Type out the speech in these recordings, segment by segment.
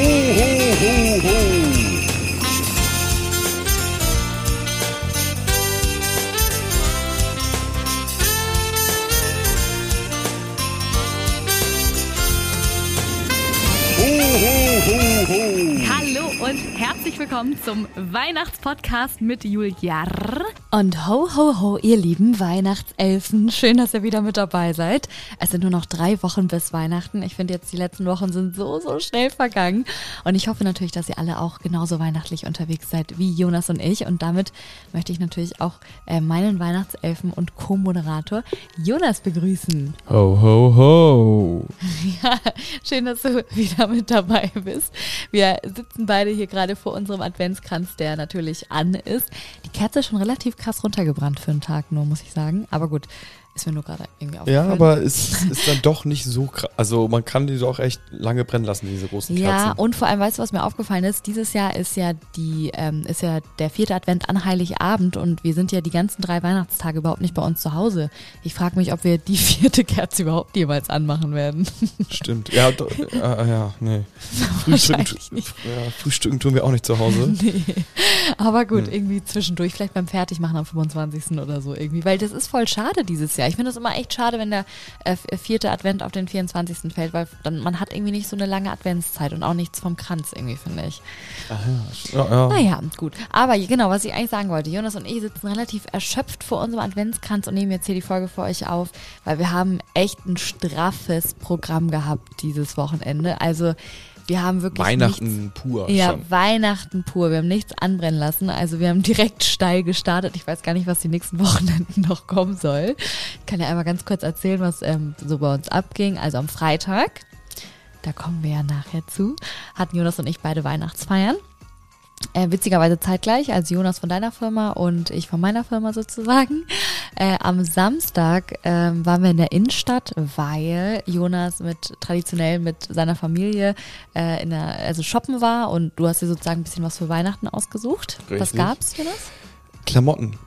ho, ho, ho. Herzlich willkommen zum Weihnachtspodcast mit Julia. Und ho, ho, ho, ihr lieben Weihnachtselfen. Schön, dass ihr wieder mit dabei seid. Es sind nur noch drei Wochen bis Weihnachten. Ich finde jetzt, die letzten Wochen sind so, so schnell vergangen. Und ich hoffe natürlich, dass ihr alle auch genauso weihnachtlich unterwegs seid wie Jonas und ich. Und damit möchte ich natürlich auch äh, meinen Weihnachtselfen und Co-Moderator Jonas begrüßen. Ho, ho, ho. Ja, schön, dass du wieder mit dabei bist. Wir sitzen beide hier gerade vor unserem Adventskranz, der natürlich an ist. Die Kerze ist schon relativ krass runtergebrannt für einen Tag nur, muss ich sagen. Aber gut, ist mir nur gerade irgendwie aufgefallen. Ja, aber es ist dann doch nicht so krass. Also man kann die doch echt lange brennen lassen, diese großen Ja, Kerzen. und vor allem, weißt du, was mir aufgefallen ist? Dieses Jahr ist ja die, ähm, ist ja der vierte Advent an Heiligabend und wir sind ja die ganzen drei Weihnachtstage überhaupt nicht bei uns zu Hause. Ich frage mich, ob wir die vierte Kerze überhaupt jemals anmachen werden. Stimmt. Ja, do, äh, ja, nee. Nicht. ja, Frühstücken tun wir auch nicht zu Hause. Nee. Aber gut, Hm. irgendwie zwischendurch, vielleicht beim Fertigmachen am 25. oder so irgendwie. Weil das ist voll schade dieses Jahr. Ich finde es immer echt schade, wenn der äh, vierte Advent auf den 24. fällt, weil dann man hat irgendwie nicht so eine lange Adventszeit und auch nichts vom Kranz irgendwie, finde ich. Ja, ja. Naja, gut. Aber genau, was ich eigentlich sagen wollte, Jonas und ich sitzen relativ erschöpft vor unserem Adventskranz und nehmen jetzt hier die Folge für euch auf, weil wir haben echt ein straffes Programm gehabt dieses Wochenende. Also wir haben wirklich nichts Weihnachten pur. ja, schon. Weihnachten pur. Wir haben nichts anbrennen lassen. Also wir haben direkt steil gestartet. Ich weiß gar nicht, was die nächsten Wochenenden noch kommen soll. Ich kann ja einmal ganz kurz erzählen, was ähm, so bei uns abging. Also am Freitag, da kommen wir ja nachher zu, hatten Jonas und ich beide Weihnachtsfeiern. Äh, witzigerweise zeitgleich, also Jonas von deiner Firma und ich von meiner Firma sozusagen. Äh, am Samstag ähm, waren wir in der Innenstadt, weil Jonas mit traditionell mit seiner Familie äh, in der, also shoppen war und du hast dir sozusagen ein bisschen was für Weihnachten ausgesucht. Was Richtig. gab's, Jonas? Klamotten.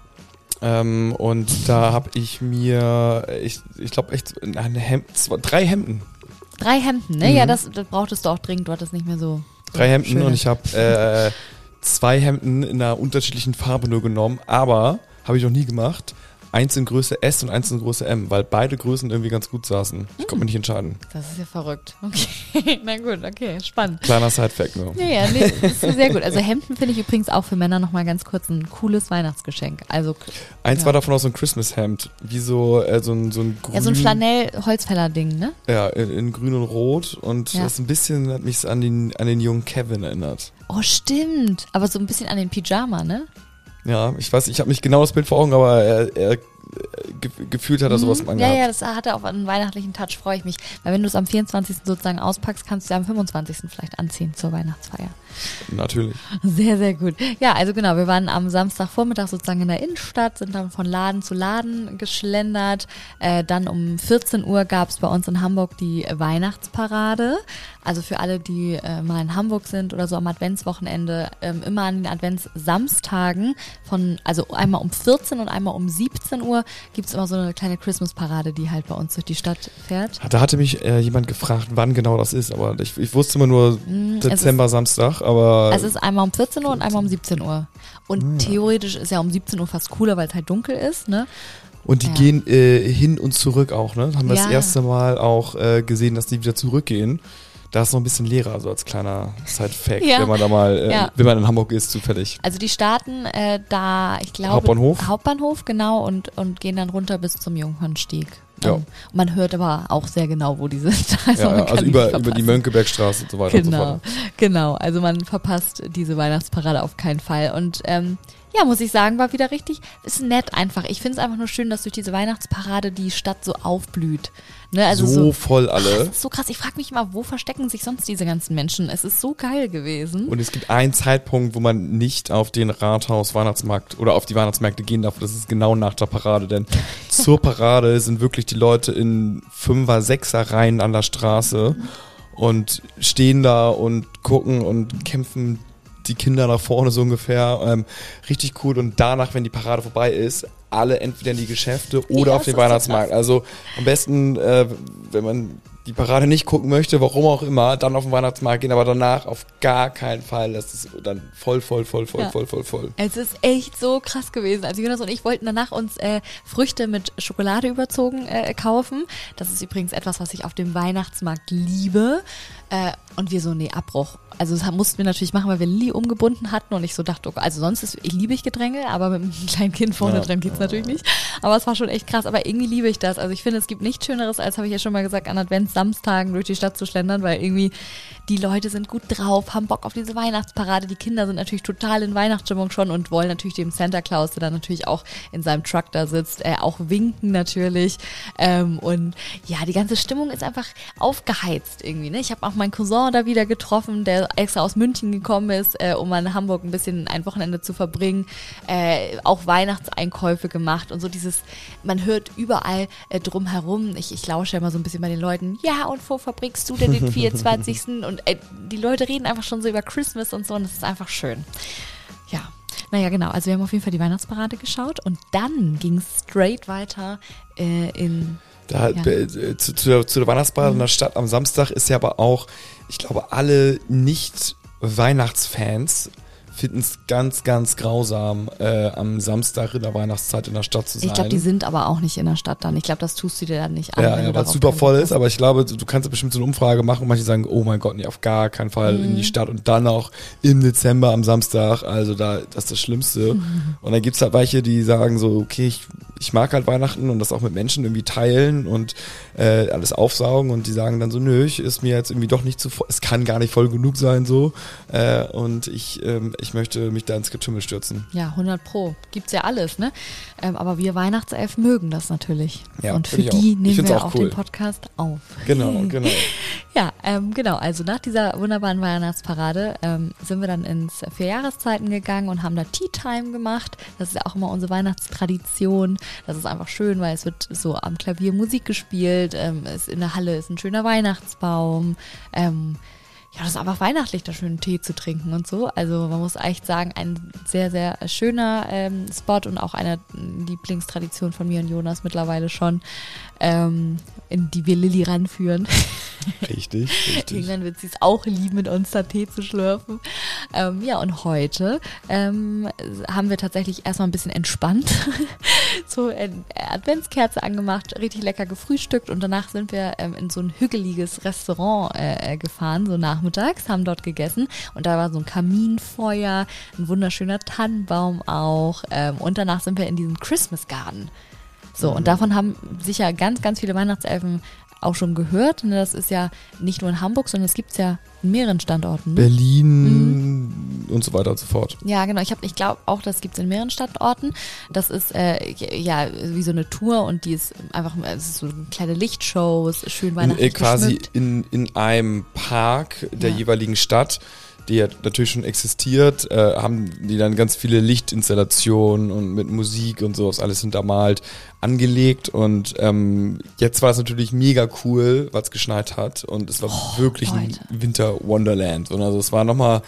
Ähm, und da habe ich mir, ich, ich glaube echt, ein Hemd, zwei, drei Hemden. Drei Hemden, ne? Mhm. Ja, das, das brauchtest du auch dringend. Du hattest nicht mehr so. so Drei Hemden schöne- und ich habe äh, zwei Hemden in einer unterschiedlichen Farbe nur genommen, aber habe ich noch nie gemacht. Eins in Größe S und eins in Größe M, weil beide Größen irgendwie ganz gut saßen. Ich konnte mich nicht entscheiden. Das ist ja verrückt. Okay, na gut, okay, spannend. Kleiner Side-Fact nur. Ja, ja, nee, das ist sehr gut. Also Hemden finde ich übrigens auch für Männer nochmal ganz kurz ein cooles Weihnachtsgeschenk. Also Eins Ja. war davon auch so ein Christmas-Hemd, wie so, äh, so ein, so ein grün, ja, so ein Flanell-Holzfäller-Ding, ne? ja, in, in grün und rot und Ja. das ein bisschen hat mich an den, an den jungen Kevin erinnert. Oh, stimmt. Aber so ein bisschen an den Pyjama, ne? Ja, ich weiß, ich habe nicht genau das Bild vor Augen, aber er, er, äh, ge gefühlt hat er sowas im Mhm. Angehabt. Ja, ja, das hatte auch einen weihnachtlichen Touch, freue ich mich. Weil wenn du es am 24. sozusagen auspackst, kannst du ja am 25. vielleicht anziehen zur Weihnachtsfeier. Natürlich. Sehr, sehr gut. Ja, also genau, wir waren am Samstagvormittag sozusagen in der Innenstadt, sind dann von Laden zu Laden geschlendert. Äh, dann um 14 Uhr gab es bei uns in Hamburg die Weihnachtsparade. Also für alle, die äh, mal in Hamburg sind oder so am Adventswochenende, ähm, immer an den Adventssamstagen von, also einmal um 14 und einmal um 17 Uhr gibt's immer so eine kleine Christmas-Parade, die halt bei uns durch die Stadt fährt. Da hatte mich äh, jemand gefragt, wann genau das ist, aber ich, ich wusste immer nur Mm, es Dezember, Samstag, aber Es ist einmal um 14 Uhr und einmal um 17 Uhr. Und theoretisch ist ja um 17 Uhr fast cooler, weil es halt dunkel ist, ne? und die ja. gehen äh, hin und zurück auch, ne? Haben wir das Ja. erste Mal auch äh, gesehen, dass die wieder zurückgehen. Da ist noch ein bisschen leerer, so als kleiner Side-Fact, Ja. wenn man da mal, äh, Ja. wenn man in Hamburg ist, zufällig. Also die starten äh, da, ich glaube. Hauptbahnhof? Hauptbahnhof, genau, und, und gehen dann runter bis zum Jungfernstieg. Ja. Und man hört aber auch sehr genau, wo die sind. Also, Ja, ja, also über, über die. Mönckebergstraße und so weiter und so Genau, fort. genau. Also man verpasst diese Weihnachtsparade auf keinen Fall. Und ähm, ja, muss ich sagen, war wieder richtig, ist nett einfach. Ich finde es einfach nur schön, dass durch diese Weihnachtsparade die Stadt so aufblüht. Ne? Also so, so, voll Das alle. ist so krass. Ich frage mich immer, wo verstecken sich sonst diese ganzen Menschen? Es ist so geil gewesen. Und es gibt einen Zeitpunkt, wo man nicht auf den Rathaus-Weihnachtsmarkt oder auf die Weihnachtsmärkte gehen darf. Das ist genau nach der Parade. Denn zur Parade sind wirklich die Leute in Fünfer-, Sechser-Reihen an der Straße und stehen da und gucken und kämpfen die Kinder nach vorne so ungefähr. Ähm, richtig cool. Und danach, wenn die Parade vorbei ist, alle entweder in die Geschäfte oder Ja, auf den so Weihnachtsmarkt. Also am besten, äh, wenn man die Parade nicht gucken möchte, warum auch immer, dann auf den Weihnachtsmarkt gehen, aber danach auf gar keinen Fall. Das ist dann voll, voll, voll, voll, Ja. voll, voll, voll. Es ist echt so krass gewesen. Also Jonas und ich wollten danach uns äh, Früchte mit Schokolade überzogen äh, kaufen. Das ist übrigens etwas, was ich auf dem Weihnachtsmarkt liebe. Äh, und wir so, nee, Abbruch. Also das mussten wir natürlich machen, weil wir Lilly umgebunden hatten und ich so dachte, okay, also sonst ist, ich liebe ich Gedränge, aber mit einem kleinen Kind vorne Ja. dran geht's natürlich nicht. Aber es war schon echt krass. Aber irgendwie liebe ich das. Also ich finde, es gibt nichts Schöneres, als habe ich ja schon mal gesagt, an Adventssamstagen durch die Stadt zu schlendern, weil irgendwie die Leute sind gut drauf, haben Bock auf diese Weihnachtsparade. Die Kinder sind natürlich total in Weihnachtsstimmung schon und wollen natürlich dem Santa Claus, der dann natürlich auch in seinem Truck da sitzt, äh, auch winken natürlich. Ähm, und ja, die ganze Stimmung ist einfach aufgeheizt irgendwie. Ne? Ich habe auch meinen Cousin da wieder getroffen, der extra aus München gekommen ist, äh, um in Hamburg ein bisschen ein Wochenende zu verbringen. Äh, auch Weihnachtseinkäufe gemacht und so dieses, man hört überall äh, drumherum. Ich, ich lausche immer so ein bisschen bei den Leuten, ja, und wo verbringst du denn den 24. und äh, die Leute reden einfach schon so über Christmas und so und das ist einfach schön. Ja. Naja, genau. Also wir haben auf jeden Fall die Weihnachtsparade geschaut und dann ging es straight weiter äh, in Da, Ja. äh, zu, zu, der, zu der Weihnachtsparade in der Stadt am Samstag ist ja aber auch, ich glaube, alle Nicht-Weihnachtsfans finden es ganz, ganz grausam, äh, am Samstag in der Weihnachtszeit in der Stadt zu sein. Ich glaube, die sind aber auch nicht in der Stadt dann. Ich glaube, das tust du dir dann nicht an. ja, ja, weil es super voll ist, aber ich glaube, du du kannst bestimmt so eine Umfrage machen und manche sagen, oh mein Gott, nee, auf gar keinen Fall in Mhm. die Stadt und dann auch im Dezember am Samstag, also da, das ist das Schlimmste. Mhm. Und dann gibt's halt welche, die sagen so, okay, ich, ich mag halt Weihnachten und das auch mit Menschen irgendwie teilen und äh, alles aufsaugen und die sagen dann so, nö, ich ist mir jetzt irgendwie doch nicht zu voll, es kann gar nicht voll genug sein so äh, und ich, ähm, ich möchte mich da ins Getümmel stürzen. Ja, 100 Pro. Gibt's ja alles, ne? Ähm, aber wir Weihnachtself mögen das natürlich. Ja, Und für auch. die Ich nehmen wir auch auch cool. den Podcast auf. Genau, genau. Ja, ähm, genau. Also nach dieser wunderbaren Weihnachtsparade ähm, sind wir dann ins Vierjahreszeiten gegangen und haben da Tea Time gemacht. Das ist ja auch immer unsere Weihnachtstradition. Das ist einfach schön, weil es wird so am Klavier Musik gespielt. Ähm, es in der Halle ist ein schöner Weihnachtsbaum. Ähm, ja, das ist einfach weihnachtlich, da schönen Tee zu trinken und so. Also man muss echt sagen, ein sehr, sehr schöner ähm, Spot und auch eine Lieblingstradition von mir und Jonas mittlerweile schon, ähm, in die wir Lilly ranführen. Richtig, richtig. Irgendwann wird sie es auch lieben, mit uns da Tee zu schlürfen. Ähm, ja, und heute ähm, haben wir tatsächlich erstmal ein bisschen entspannt. so äh, Adventskerze angemacht, richtig lecker gefrühstückt und danach sind wir ähm, in so ein hügeliges Restaurant äh, gefahren, so nachmittags, haben dort gegessen und da war so ein Kaminfeuer, ein wunderschöner Tannenbaum auch ähm, und danach sind wir in diesen Christmas Garden. So, und davon haben sicher ganz, ganz viele Weihnachtselfen auch schon gehört. Ne, Das ist ja nicht nur in Hamburg, sondern es gibt's ja in mehreren Standorten. Ne? Berlin und so weiter und so fort. Ja, genau. Ich, hab- ich glaube auch, das gibt's in mehreren Standorten. Das ist äh, ja wie so eine Tour und die ist einfach, es ist so kleine Lichtshows, schön In, weihnachtlich äh, quasi geschmückt. in, in einem Park der Ja. jeweiligen Stadt, die ja natürlich schon existiert, äh, haben die dann ganz viele Lichtinstallationen und mit Musik und sowas alles hintermalt angelegt und ähm, jetzt war es natürlich mega cool, weil es geschneit hat und es war wirklich ein Leute. Winter Wonderland und also es war nochmal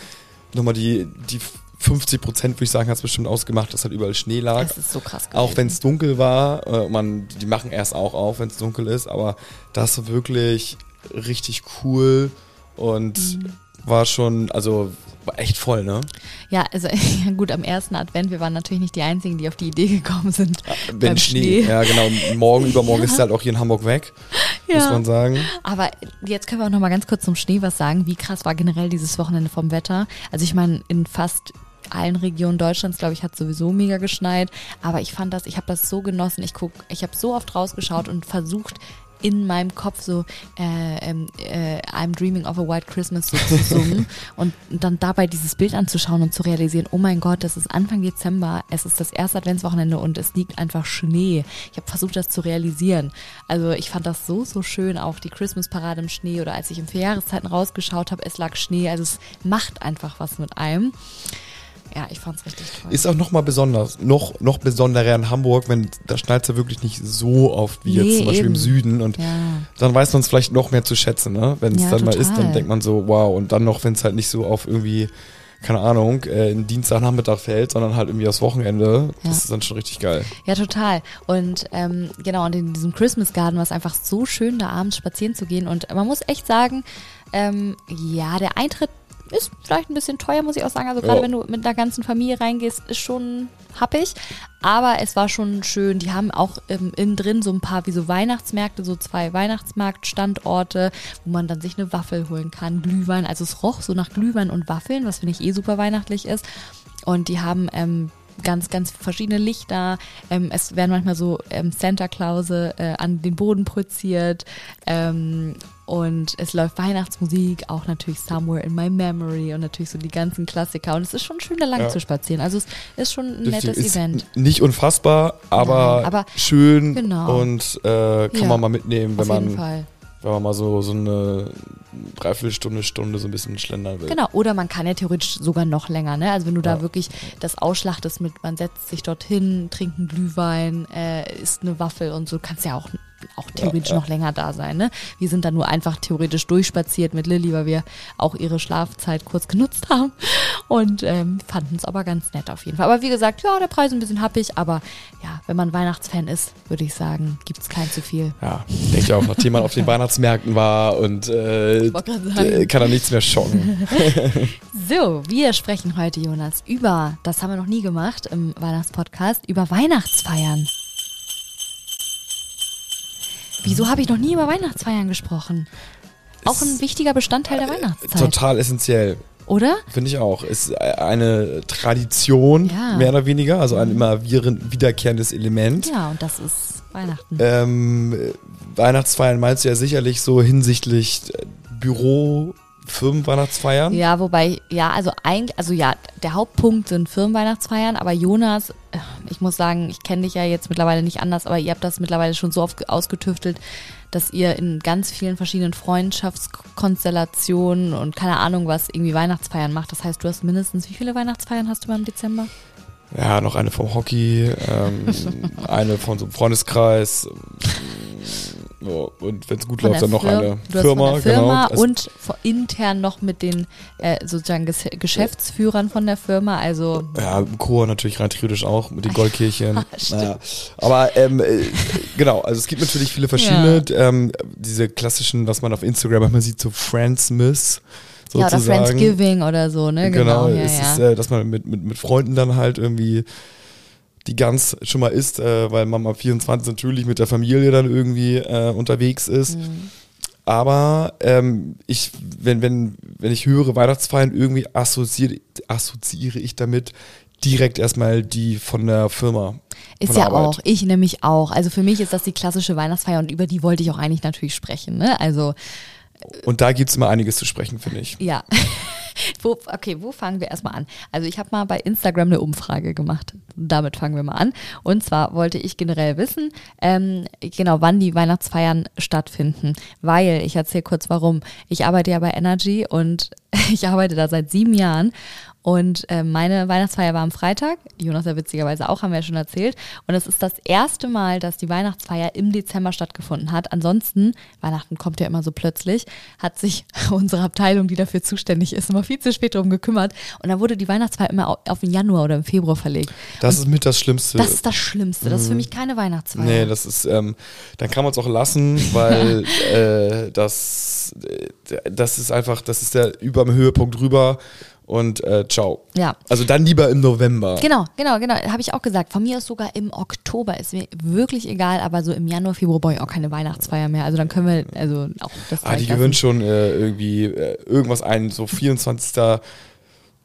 noch mal die, die 50 Prozent, würde ich sagen, hat es bestimmt ausgemacht, dass halt überall Schnee lag. Es ist so krass Auch gewesen. wenn es dunkel war, äh, man, die machen erst auch auf, wenn es dunkel ist, aber das war wirklich richtig cool und Mhm. War schon, also war echt voll, ne? Ja, also ja, gut, am ersten Advent, wir waren natürlich nicht die Einzigen, die auf die Idee gekommen sind. Wenn beim Schnee, ja genau, morgen, übermorgen ist es halt auch hier in Hamburg weg, muss Ja. man sagen. Aber jetzt können wir auch noch mal ganz kurz zum Schnee was sagen. Wie krass war generell dieses Wochenende vom Wetter? Also ich meine, in fast allen Regionen Deutschlands, glaube ich, hat sowieso mega geschneit. Aber ich fand das, ich habe das so genossen. Ich guck, ich habe so oft rausgeschaut und versucht in meinem Kopf so äh, ähm, äh, I'm dreaming of a white Christmas so zu summen und dann dabei dieses Bild anzuschauen und zu realisieren, oh mein Gott, das ist Anfang Dezember, es ist das erste Adventswochenende und es liegt einfach Schnee. Ich habe versucht, das zu realisieren. Also ich fand das so, so schön, auch die Christmas-Parade im Schnee oder als ich im Vierjahreszeiten rausgeschaut habe, es lag Schnee. Also es macht einfach was mit einem. Ja, ich fand's richtig toll. Ist auch nochmal besonders, noch, noch besonderer in Hamburg, wenn da schneit ja wirklich nicht so oft wie Nee, jetzt zum Beispiel eben. im Süden und ja. dann weiß man es vielleicht noch mehr zu schätzen, ne? Wenn es Ja, dann mal ist, dann total. denkt man so, wow, und dann noch, wenn es halt nicht so auf irgendwie, keine Ahnung, äh, in Dienstagnachmittag fällt, sondern halt irgendwie aufs Wochenende. Ja. Das ist dann schon richtig geil. Ja, total. Und ähm, genau, und in diesem Christmas Garden war es einfach so schön, da abends spazieren zu gehen. Und man muss echt sagen, ähm, ja, der Eintritt ist vielleicht ein bisschen teuer, muss ich auch sagen. Also gerade Ja. wenn du mit der ganzen Familie reingehst, ist schon happig. Aber es war schon schön. Die haben auch ähm, innen drin so ein paar wie so Weihnachtsmärkte, so zwei Weihnachtsmarktstandorte, wo man dann sich eine Waffel holen kann, Glühwein. Also es roch so nach Glühwein und Waffeln, was finde ich eh super weihnachtlich ist. Und die haben ähm, ganz, ganz verschiedene Lichter. Ähm, es werden manchmal so ähm, Santa Clause äh, an den Boden projiziert. Ähm, und es läuft Weihnachtsmusik, auch natürlich Somewhere in My Memory und natürlich so die ganzen Klassiker. Und es ist schon schön, da lang Ja. zu spazieren. Also es ist schon ein nettes ist Event. Nicht unfassbar, aber, Nein, aber schön genau. und äh, kann Ja, man mal mitnehmen, wenn Auf jeden man, Fall. wenn man mal so, so eine Dreiviertelstunde, Stunde so ein bisschen schlendern will. Genau, oder man kann ja theoretisch sogar noch länger, ne? Also wenn du da Ja. wirklich das ausschlachtest mit, man setzt sich dorthin, trinkt einen Glühwein, äh, isst eine Waffel und so, kannst ja auch, auch theoretisch ja. noch länger da sein, ne? Wir sind da nur einfach theoretisch durchspaziert mit Lilly, weil wir auch ihre Schlafzeit kurz genutzt haben und ähm, fanden es aber ganz nett auf jeden Fall. Aber wie gesagt, ja, der Preis ist ein bisschen happig, aber ja, wenn man Weihnachtsfan ist, würde ich sagen, gibt's kein zu viel. Ja, denke ich auch, nachdem man auf den Weihnachtsmärkten war und äh, äh, kann er nichts mehr schocken. So, wir sprechen heute, Jonas, über, das haben wir noch nie gemacht im Weihnachtspodcast, über Weihnachtsfeiern. Wieso habe ich noch nie über Weihnachtsfeiern gesprochen? Auch ein wichtiger Bestandteil der Weihnachtszeit, Total essentiell, oder? finde ich auch. Ist eine Tradition, Ja. mehr oder weniger, also ein immer wieder- wiederkehrendes Element. Ja, und das ist Weihnachten. Ähm, Weihnachtsfeiern meinst du ja sicherlich so hinsichtlich Büro, Firmenweihnachtsfeiern. Ja, wobei, ja, also eigentlich, also ja, der Hauptpunkt sind Firmenweihnachtsfeiern, aber Jonas, äh, ich muss sagen, ich kenne dich ja jetzt mittlerweile nicht anders, aber ihr habt das mittlerweile schon so oft ausgetüftelt, dass ihr in ganz vielen verschiedenen Freundschaftskonstellationen und keine Ahnung was irgendwie Weihnachtsfeiern macht. Das heißt, du hast mindestens, wie viele Weihnachtsfeiern hast du mal im Dezember? Ja, noch eine vom Hockey, ähm, eine von so einem Freundeskreis. So, und wenn es gut Von läuft, dann noch Fir- eine du hast Firma. Firma genau. Und intern noch mit den äh, sozusagen Ges Geschäftsführern von der Firma, also Ja, im Chor natürlich rein theoretisch auch mit den Goldkirchen. Stimmt. naja. Aber ähm, äh, genau, also es gibt natürlich viele verschiedene, ähm, diese klassischen, was man auf Instagram manchmal sieht, so Friendsmas ja, oder sozusagen. Friendsgiving oder so, ne? Genau, Genau, ja, es ja. ist, äh, dass man mit, mit, mit Freunden dann halt irgendwie die Gans schon mal isst, äh, weil man am 24 natürlich mit der Familie dann irgendwie äh, unterwegs ist. Mhm. Aber ähm, ich, wenn, wenn, wenn ich höre Weihnachtsfeiern, irgendwie assoziiere, assoziiere ich damit direkt erstmal die von der Firma. Ist ja Arbeit. auch, ich nämlich auch. Also für mich ist das die klassische Weihnachtsfeier und über die wollte ich auch eigentlich natürlich sprechen. Ne? Also Und da gibt's immer einiges zu sprechen, finde ich. ja. Wo, okay, wo fangen wir erstmal an? Also ich habe mal bei Instagram eine Umfrage gemacht. Damit fangen wir mal an. Und zwar wollte ich generell wissen, ähm, genau, wann die Weihnachtsfeiern stattfinden. Weil, ich erzähle kurz warum. Ich arbeite ja bei Energy und ich arbeite da seit sieben Jahren. Und äh, meine Weihnachtsfeier war am Freitag, Jonas ja witzigerweise auch, haben wir ja schon erzählt. Und es ist das erste Mal, dass die Weihnachtsfeier im Dezember stattgefunden hat. Ansonsten, Weihnachten kommt ja immer so plötzlich, hat sich unsere Abteilung, die dafür zuständig ist, immer viel zu spät darum gekümmert. Und dann wurde die Weihnachtsfeier immer au- auf den Januar oder im Februar verlegt. Das ist mit das Schlimmste. Das ist das Schlimmste. Das ist für mich keine Weihnachtsfeier. Mhm. Nee, das ist, ähm, dann kann man es auch lassen, weil äh, das, äh, das ist einfach, das ist der über dem Höhepunkt rüber und äh, ciao. ja. Also dann lieber im November. Genau, genau, genau. Habe ich auch gesagt. Von mir ist sogar im Oktober. Ist mir wirklich egal, aber so im Januar, Februar brauche ich auch keine Weihnachtsfeier mehr. Also dann können wir, also auch das Ah, die gewöhnen schon äh, irgendwie äh, irgendwas ein, so 24.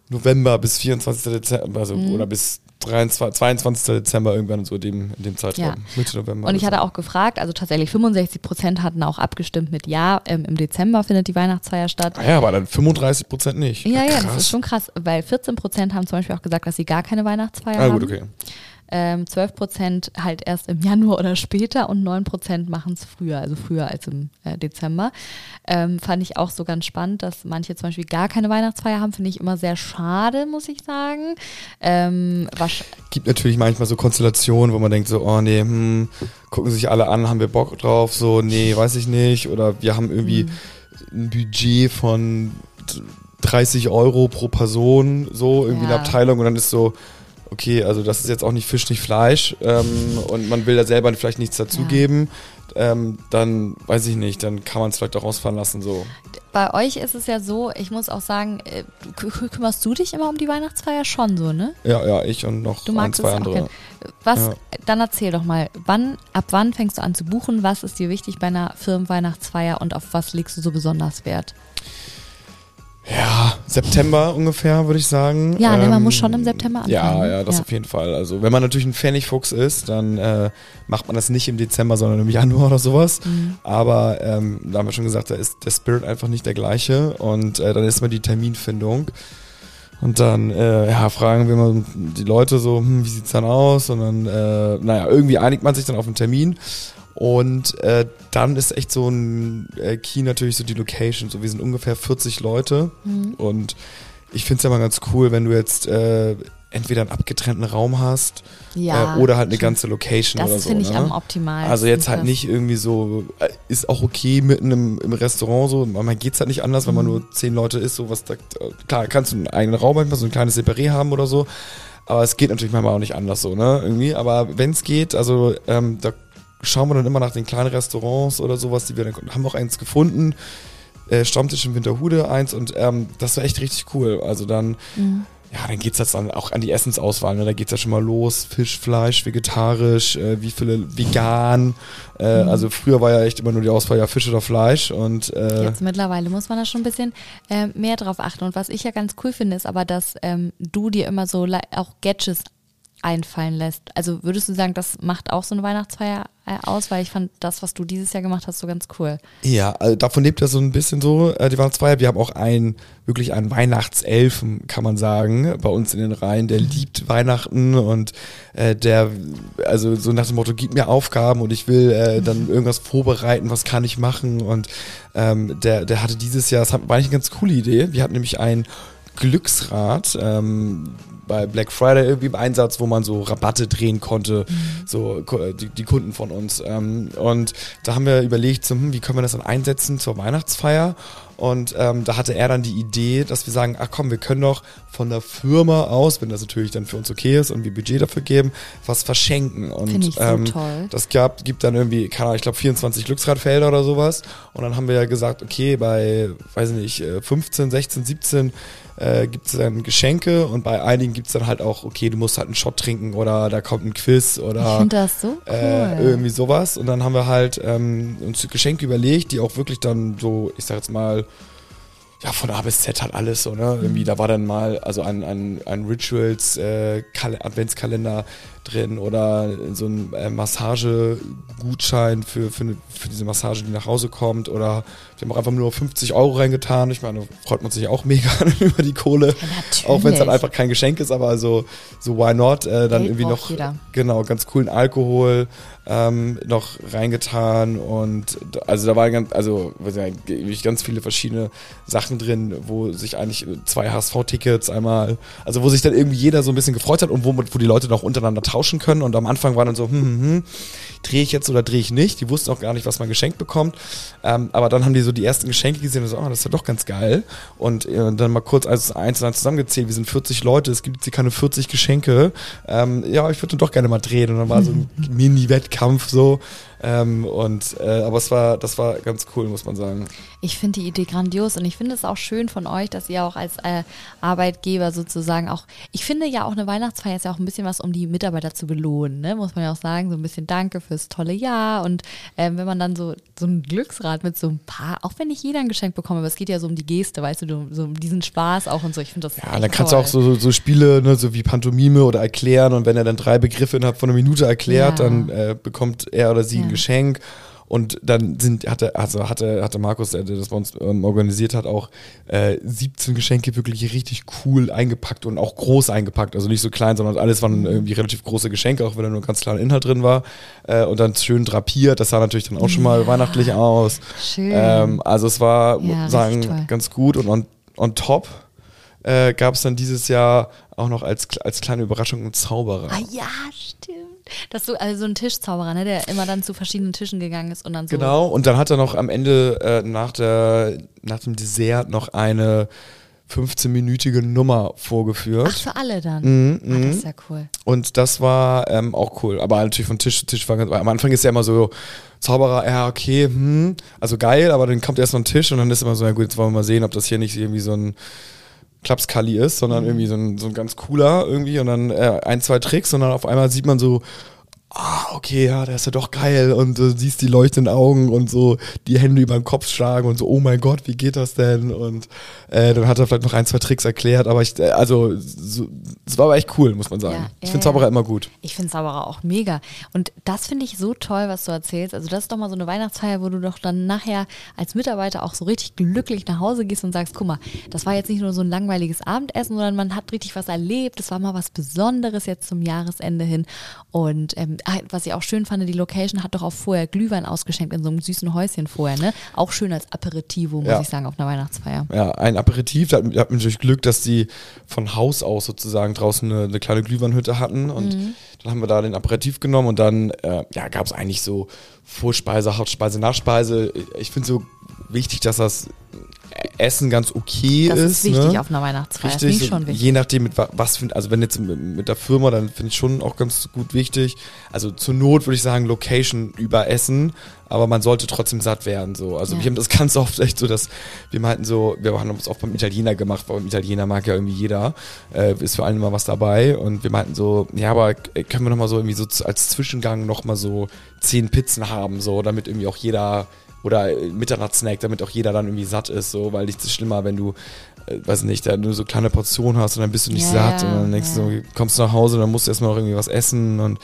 November bis 24. Dezember, also Mhm. oder bis 23, 22. Dezember irgendwann so dem, in dem Zeitraum, Ja. Mitte November. Und ich hatte auch gefragt, also tatsächlich 65 Prozent hatten auch abgestimmt mit Ja, ähm, im Dezember findet die Weihnachtsfeier statt. Ah ja, aber dann 35 Prozent nicht. Ja, ja, Krass. das ist schon krass, weil 14 Prozent haben zum Beispiel auch gesagt, dass sie gar keine Weihnachtsfeier Ah, haben. gut, okay. Ähm, 12 Prozent halt erst im Januar oder später und 9 Prozent machen es früher, also früher als im äh, Dezember. Ähm, fand ich auch so ganz spannend, dass manche zum Beispiel gar keine Weihnachtsfeier haben, finde ich immer sehr schade, muss ich sagen. Ähm, Gibt natürlich manchmal so Konstellationen, wo man denkt so, oh nee, hm, gucken sich alle an, haben wir Bock drauf, so, nee, weiß ich nicht. Oder wir haben irgendwie Mhm. ein Budget von d- 30 Euro pro Person, so irgendwie Ja. eine Abteilung und dann ist so, okay, also das ist jetzt auch nicht Fisch, nicht Fleisch ähm, und man will da selber vielleicht nichts dazugeben, ähm, dann weiß ich nicht, dann kann man es vielleicht auch rausfahren lassen, so. Bei euch ist es ja so, ich muss auch sagen, äh, kü- kü- kümmerst du dich immer um die Weihnachtsfeier schon so, ne? Ja, ja, ich und noch Du ein, magst zwei es auch andere. Was, Ja. dann erzähl doch mal, wann, ab wann fängst du an zu buchen? Was ist dir wichtig bei einer Firmenweihnachtsfeier und auf was legst du so besonders Wert? Ja, September ungefähr, würde ich sagen. Ja, ne, man Ähm, muss schon im September anfangen, Ja, ne? ja, das Ja. auf jeden Fall. Also, wenn man natürlich ein Pfennigfuchs ist, dann äh, macht man das nicht im Dezember, sondern im Januar oder sowas. Mhm. Aber ähm, da haben wir schon gesagt, da ist der Spirit einfach nicht der gleiche. Und äh, dann ist mal die Terminfindung. Und dann äh, ja, fragen wir mal die Leute so, hm, wie sieht's dann aus? Und dann, äh, naja, irgendwie einigt man sich dann auf einen Termin. Und äh, dann ist echt so ein äh, Key natürlich so die Location. So, wir sind ungefähr 40 Leute. Mhm. Und ich find's ja mal ganz cool, wenn du jetzt äh, entweder einen abgetrennten Raum hast Ja, äh, oder halt eine ganze Location oder Das so. finde ich ne? am optimalsten. Also jetzt halt Das- nicht irgendwie so, äh, ist auch okay mitten im, im Restaurant so, man geht's halt nicht anders, wenn man Mhm. nur zehn Leute ist, so was da, klar, kannst du einen eigenen Raum manchmal, so ein kleines Separé haben oder so, aber es geht natürlich manchmal auch nicht anders so, ne, irgendwie, aber wenn's geht, also ähm, da schauen wir dann immer nach den kleinen Restaurants oder sowas, die wir dann, haben auch eins gefunden, äh, Stammtisch in Winterhude eins und ähm, das war echt richtig cool, also dann Mhm. ja, dann geht's jetzt dann auch an die Essensauswahl. Ne? Da geht's ja schon mal los. Fisch, Fleisch, vegetarisch, äh, wie viele vegan. Äh, Mhm. Also früher war ja echt immer nur die Auswahl, ja, Fisch oder Fleisch. Und äh, Jetzt mittlerweile muss man da schon ein bisschen äh, mehr drauf achten. Und was ich ja ganz cool finde, ist aber, dass ähm, du dir immer so auch Gadgets einfallen lässt. Also würdest du sagen, das macht auch so eine Weihnachtsfeier äh, aus? Weil ich fand das, was du dieses Jahr gemacht hast, so ganz cool. ja, also davon lebt das so ein bisschen so, äh, die Weihnachtsfeier. Wir haben auch einen, wirklich einen Weihnachtselfen, kann man sagen, bei uns in den Reihen. Der liebt Weihnachten und äh, der, also so nach dem Motto, gib mir Aufgaben und ich will äh, dann irgendwas vorbereiten, was kann ich machen. Und ähm, der, der hatte dieses Jahr, das hat- war eigentlich eine ganz coole Idee. Wir hatten nämlich ein Glücksrad ähm, bei Black Friday irgendwie im Einsatz, wo man so Rabatte drehen konnte, so Ku- die, die Kunden von uns. Ähm, und da haben wir überlegt, so, hm, wie können wir das dann einsetzen zur Weihnachtsfeier? Und ähm, da hatte er dann die Idee, dass wir sagen, ach komm, wir können doch von der Firma aus, wenn das natürlich dann für uns okay ist und wir Budget dafür geben, was verschenken. Und ich so ähm, toll. das gab, gibt dann irgendwie, keine Ahnung, ich glaube 24 Glücksradfelder oder sowas. Und dann haben wir ja gesagt, okay, bei, weiß ich nicht, äh, 15, 16, 17 äh, gibt es dann Geschenke und bei einigen gibt es dann halt auch, okay, du musst halt einen Shot trinken oder da kommt ein Quiz oder so cool. äh, irgendwie sowas. Und dann haben wir halt ähm, uns Geschenke überlegt, die auch wirklich dann so, ich sag jetzt mal, ja, von A bis Z halt alles so, ne? Irgendwie, da war dann mal, also ein, ein, ein Rituals äh, Kal Adventskalender drin oder so ein äh, Massagegutschein für, für, eine, für diese Massage, die nach Hause kommt. Oder wir haben auch einfach nur 50 Euro reingetan. Ich meine, da freut man sich auch mega über die Kohle. natürlich. Auch wenn es dann einfach kein Geschenk ist, aber so, so why not? Äh, dann Geld irgendwie noch, jeder. genau, ganz coolen Alkohol ähm, noch reingetan und also da waren ganz, also ich ganz viele verschiedene Sachen drin, wo sich eigentlich zwei HSV-Tickets einmal, also wo sich dann irgendwie jeder so ein bisschen gefreut hat und wo, wo die Leute noch untereinander tauschen können und am Anfang war dann so, hm, hm, hm, drehe ich jetzt oder drehe ich nicht? Die wussten auch gar nicht, was man geschenkt bekommt, ähm, aber dann haben die so die ersten Geschenke gesehen und so, oh, das ist ja doch ganz geil. Und äh, dann mal kurz als eins und eins zusammengezählt, wir sind 40 Leute, es gibt jetzt hier keine 40 Geschenke, ähm, ja, ich würde doch gerne mal drehen. Und dann war so ein Mini-Wettkampf so ähm, und äh, aber es war, das war ganz cool, muss man sagen. Ich finde die Idee grandios und ich finde es auch schön von euch, dass ihr auch als äh, Arbeitgeber sozusagen auch, ich finde ja auch eine Weihnachtsfeier ist ja auch ein bisschen was, um die Mitarbeiter zu belohnen, ne? muss man ja auch sagen, so ein bisschen Danke fürs tolle Jahr und ähm, wenn man dann so, so ein Glücksrad mit so ein paar, auch wenn nicht jeder ein Geschenk bekommt, aber es geht ja so um die Geste, weißt du, so um diesen Spaß auch und so, ich finde das Ja, dann kannst toll. du auch so, so, so Spiele, ne, so wie Pantomime oder erklären und wenn er dann drei Begriffe innerhalb von einer Minute erklärt, Ja. dann äh, bekommt er oder sie Ja. ein Geschenk. Und dann sind, hatte, also hatte, hatte Markus, der, das bei uns ähm, organisiert hat, auch äh, 17 Geschenke wirklich richtig cool eingepackt und auch groß eingepackt. Also nicht so klein, sondern alles waren irgendwie relativ große Geschenke, auch wenn da nur ein ganz kleiner Inhalt drin war. Äh, und dann schön drapiert. Das sah natürlich dann auch schon mal Ja. weihnachtlich aus. Schön. Ähm, also es war, Ja, sagen, ganz gut. Und on, on top äh, gab es dann dieses Jahr auch noch als, als kleine Überraschung einen Zauberer. Ah ja, stimmt. Das ist so, also so ein Tischzauberer, ne, der immer dann zu verschiedenen Tischen gegangen ist und dann so. Genau, und dann hat er noch am Ende äh, nach, der, nach dem Dessert noch eine 15-minütige Nummer vorgeführt. Ach, für alle dann. Mhm, Ah, das mhm. ist ja cool. Und das war ähm, auch cool. Aber natürlich von Tisch zu Tisch war ganz, am Anfang ist ja immer so, Zauberer, ja, okay, hm, also geil, aber dann kommt erst mal ein Tisch und dann ist immer so, ja gut, jetzt wollen wir mal sehen, ob das hier nicht irgendwie so ein Klapskalli ist, sondern irgendwie so ein, so ein ganz cooler irgendwie und dann äh, ein, zwei Tricks und dann auf einmal sieht man so, ah, okay, ja, der ist ja doch geil und du siehst die leuchtenden Augen und so die Hände über den Kopf schlagen und so, oh mein Gott, wie geht das denn? Und äh, dann hat er vielleicht noch ein, zwei Tricks erklärt, aber ich, äh, also, so, es war aber echt cool, muss man sagen. Ja, ich finde. Zauberer immer gut. Ich finde Zauberer auch mega. Und das finde ich so toll, was du erzählst. Also das ist doch mal so eine Weihnachtsfeier, wo du doch dann nachher als Mitarbeiter auch so richtig glücklich nach Hause gehst und sagst, guck mal, das war jetzt nicht nur so ein langweiliges Abendessen, sondern man hat richtig was erlebt. Das war mal was Besonderes jetzt zum Jahresende hin. Und ähm, ah, was ich auch schön fand, die Location hat doch auch vorher Glühwein ausgeschenkt in so einem süßen Häuschen vorher, ne? Auch schön als Aperitivo, muss Ja. ich sagen, auf einer Weihnachtsfeier. Ja, ein Aperitif, da wir hatten natürlich Glück, dass die von Haus aus sozusagen draußen eine, eine kleine Glühweinhütte hatten und dann haben wir da den Aperitif genommen und dann äh, ja, gab es eigentlich so Vorspeise, Hauptspeise, Nachspeise. Ich finde so wichtig, dass das Essen ganz okay Das ist. ist wichtig ne? auf einer Weihnachtsfeier. Das Richtig, ich so schon wichtig. je nachdem mit wa- was für, also wenn jetzt mit, der Firma, dann finde ich schon auch ganz gut wichtig. Also zur Not würde ich sagen Location über Essen, aber man sollte trotzdem satt werden so. Also Ja. wir haben das ganz oft echt so, dass wir meinten so, wir haben es auch beim Italiener gemacht, weil beim Italiener mag ja irgendwie jeder, äh, ist für alle immer was dabei und wir meinten so, ja, aber können wir noch mal so irgendwie so als Zwischengang noch mal so zehn Pizzen haben so, damit irgendwie auch jeder oder äh, Mitternachtssnack, damit auch jeder dann irgendwie satt ist, so, weil nichts ist schlimmer, wenn du, weiß nicht, da nur so kleine Portionen hast und dann bist du nicht Ja, satt und dann denkst ja. du, kommst du nach Hause, dann musst du erstmal noch irgendwie was essen und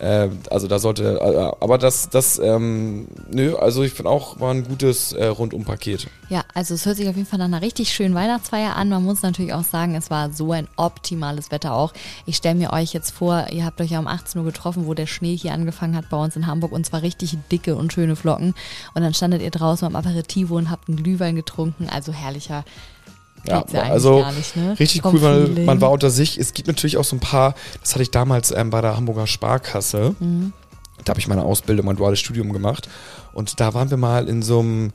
äh, also da sollte, äh, aber das, das, ähm, nö, also ich finde auch, war ein gutes äh, Rundumpaket. Ja, also es hört sich auf jeden Fall nach einer richtig schönen Weihnachtsfeier an. Man muss natürlich auch sagen, es war so ein optimales Wetter auch. Ich stelle mir euch jetzt vor, ihr habt euch ja um 18 Uhr getroffen, wo der Schnee hier angefangen hat bei uns in Hamburg und zwar richtig dicke und schöne Flocken. Und dann standet ihr draußen am Aperitivo und habt einen Glühwein getrunken. Also herrlicher. Ja, ja also nicht, ne? richtig Vom cool, weil Feeling. man war unter sich. Es gibt natürlich auch so ein paar, das hatte ich damals ähm, bei der Hamburger Sparkasse. Mhm. Da habe ich meine Ausbildung, mein duales Studium gemacht. Und da waren wir mal in so einem,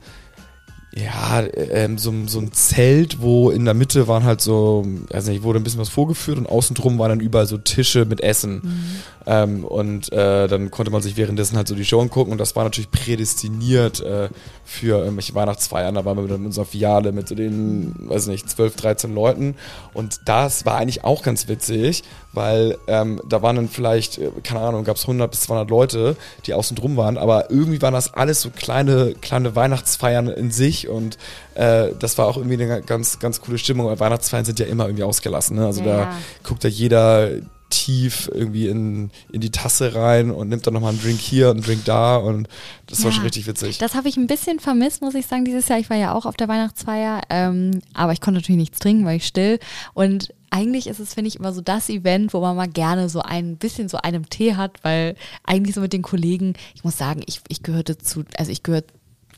ja, ähm, so, so ein Zelt, wo in der Mitte waren halt so, also nicht, wurde ein bisschen was vorgeführt und außen drum waren dann überall so Tische mit Essen. Mhm. Ähm, und äh, dann konnte man sich währenddessen halt so die Show angucken und das war natürlich prädestiniert äh, für irgendwelche Weihnachtsfeiern. Da waren wir dann in unserer Filiale mit so den, weiß nicht, 12, 13 Leuten und das war eigentlich auch ganz witzig, weil ähm, da waren dann vielleicht, äh, keine Ahnung, gab es 100 bis 200 Leute, die außen drum waren, aber irgendwie waren das alles so kleine, kleine Weihnachtsfeiern in sich und äh, das war auch irgendwie eine ganz, ganz coole Stimmung, weil Weihnachtsfeiern sind ja immer irgendwie ausgelassen. Ne? Also Ja, da guckt ja jeder tief irgendwie in, in die Tasse rein und nimmt dann nochmal einen Drink hier und einen Drink da und das war Ja. schon richtig witzig. Das habe ich ein bisschen vermisst, muss ich sagen, dieses Jahr. Ich war ja auch auf der Weihnachtsfeier, ähm, aber ich konnte natürlich nichts trinken, weil ich still. Und eigentlich ist es, finde ich, immer so das Event, wo man mal gerne so ein bisschen so einem Tee hat, weil eigentlich so mit den Kollegen, ich muss sagen, ich, ich gehörte zu, also ich gehöre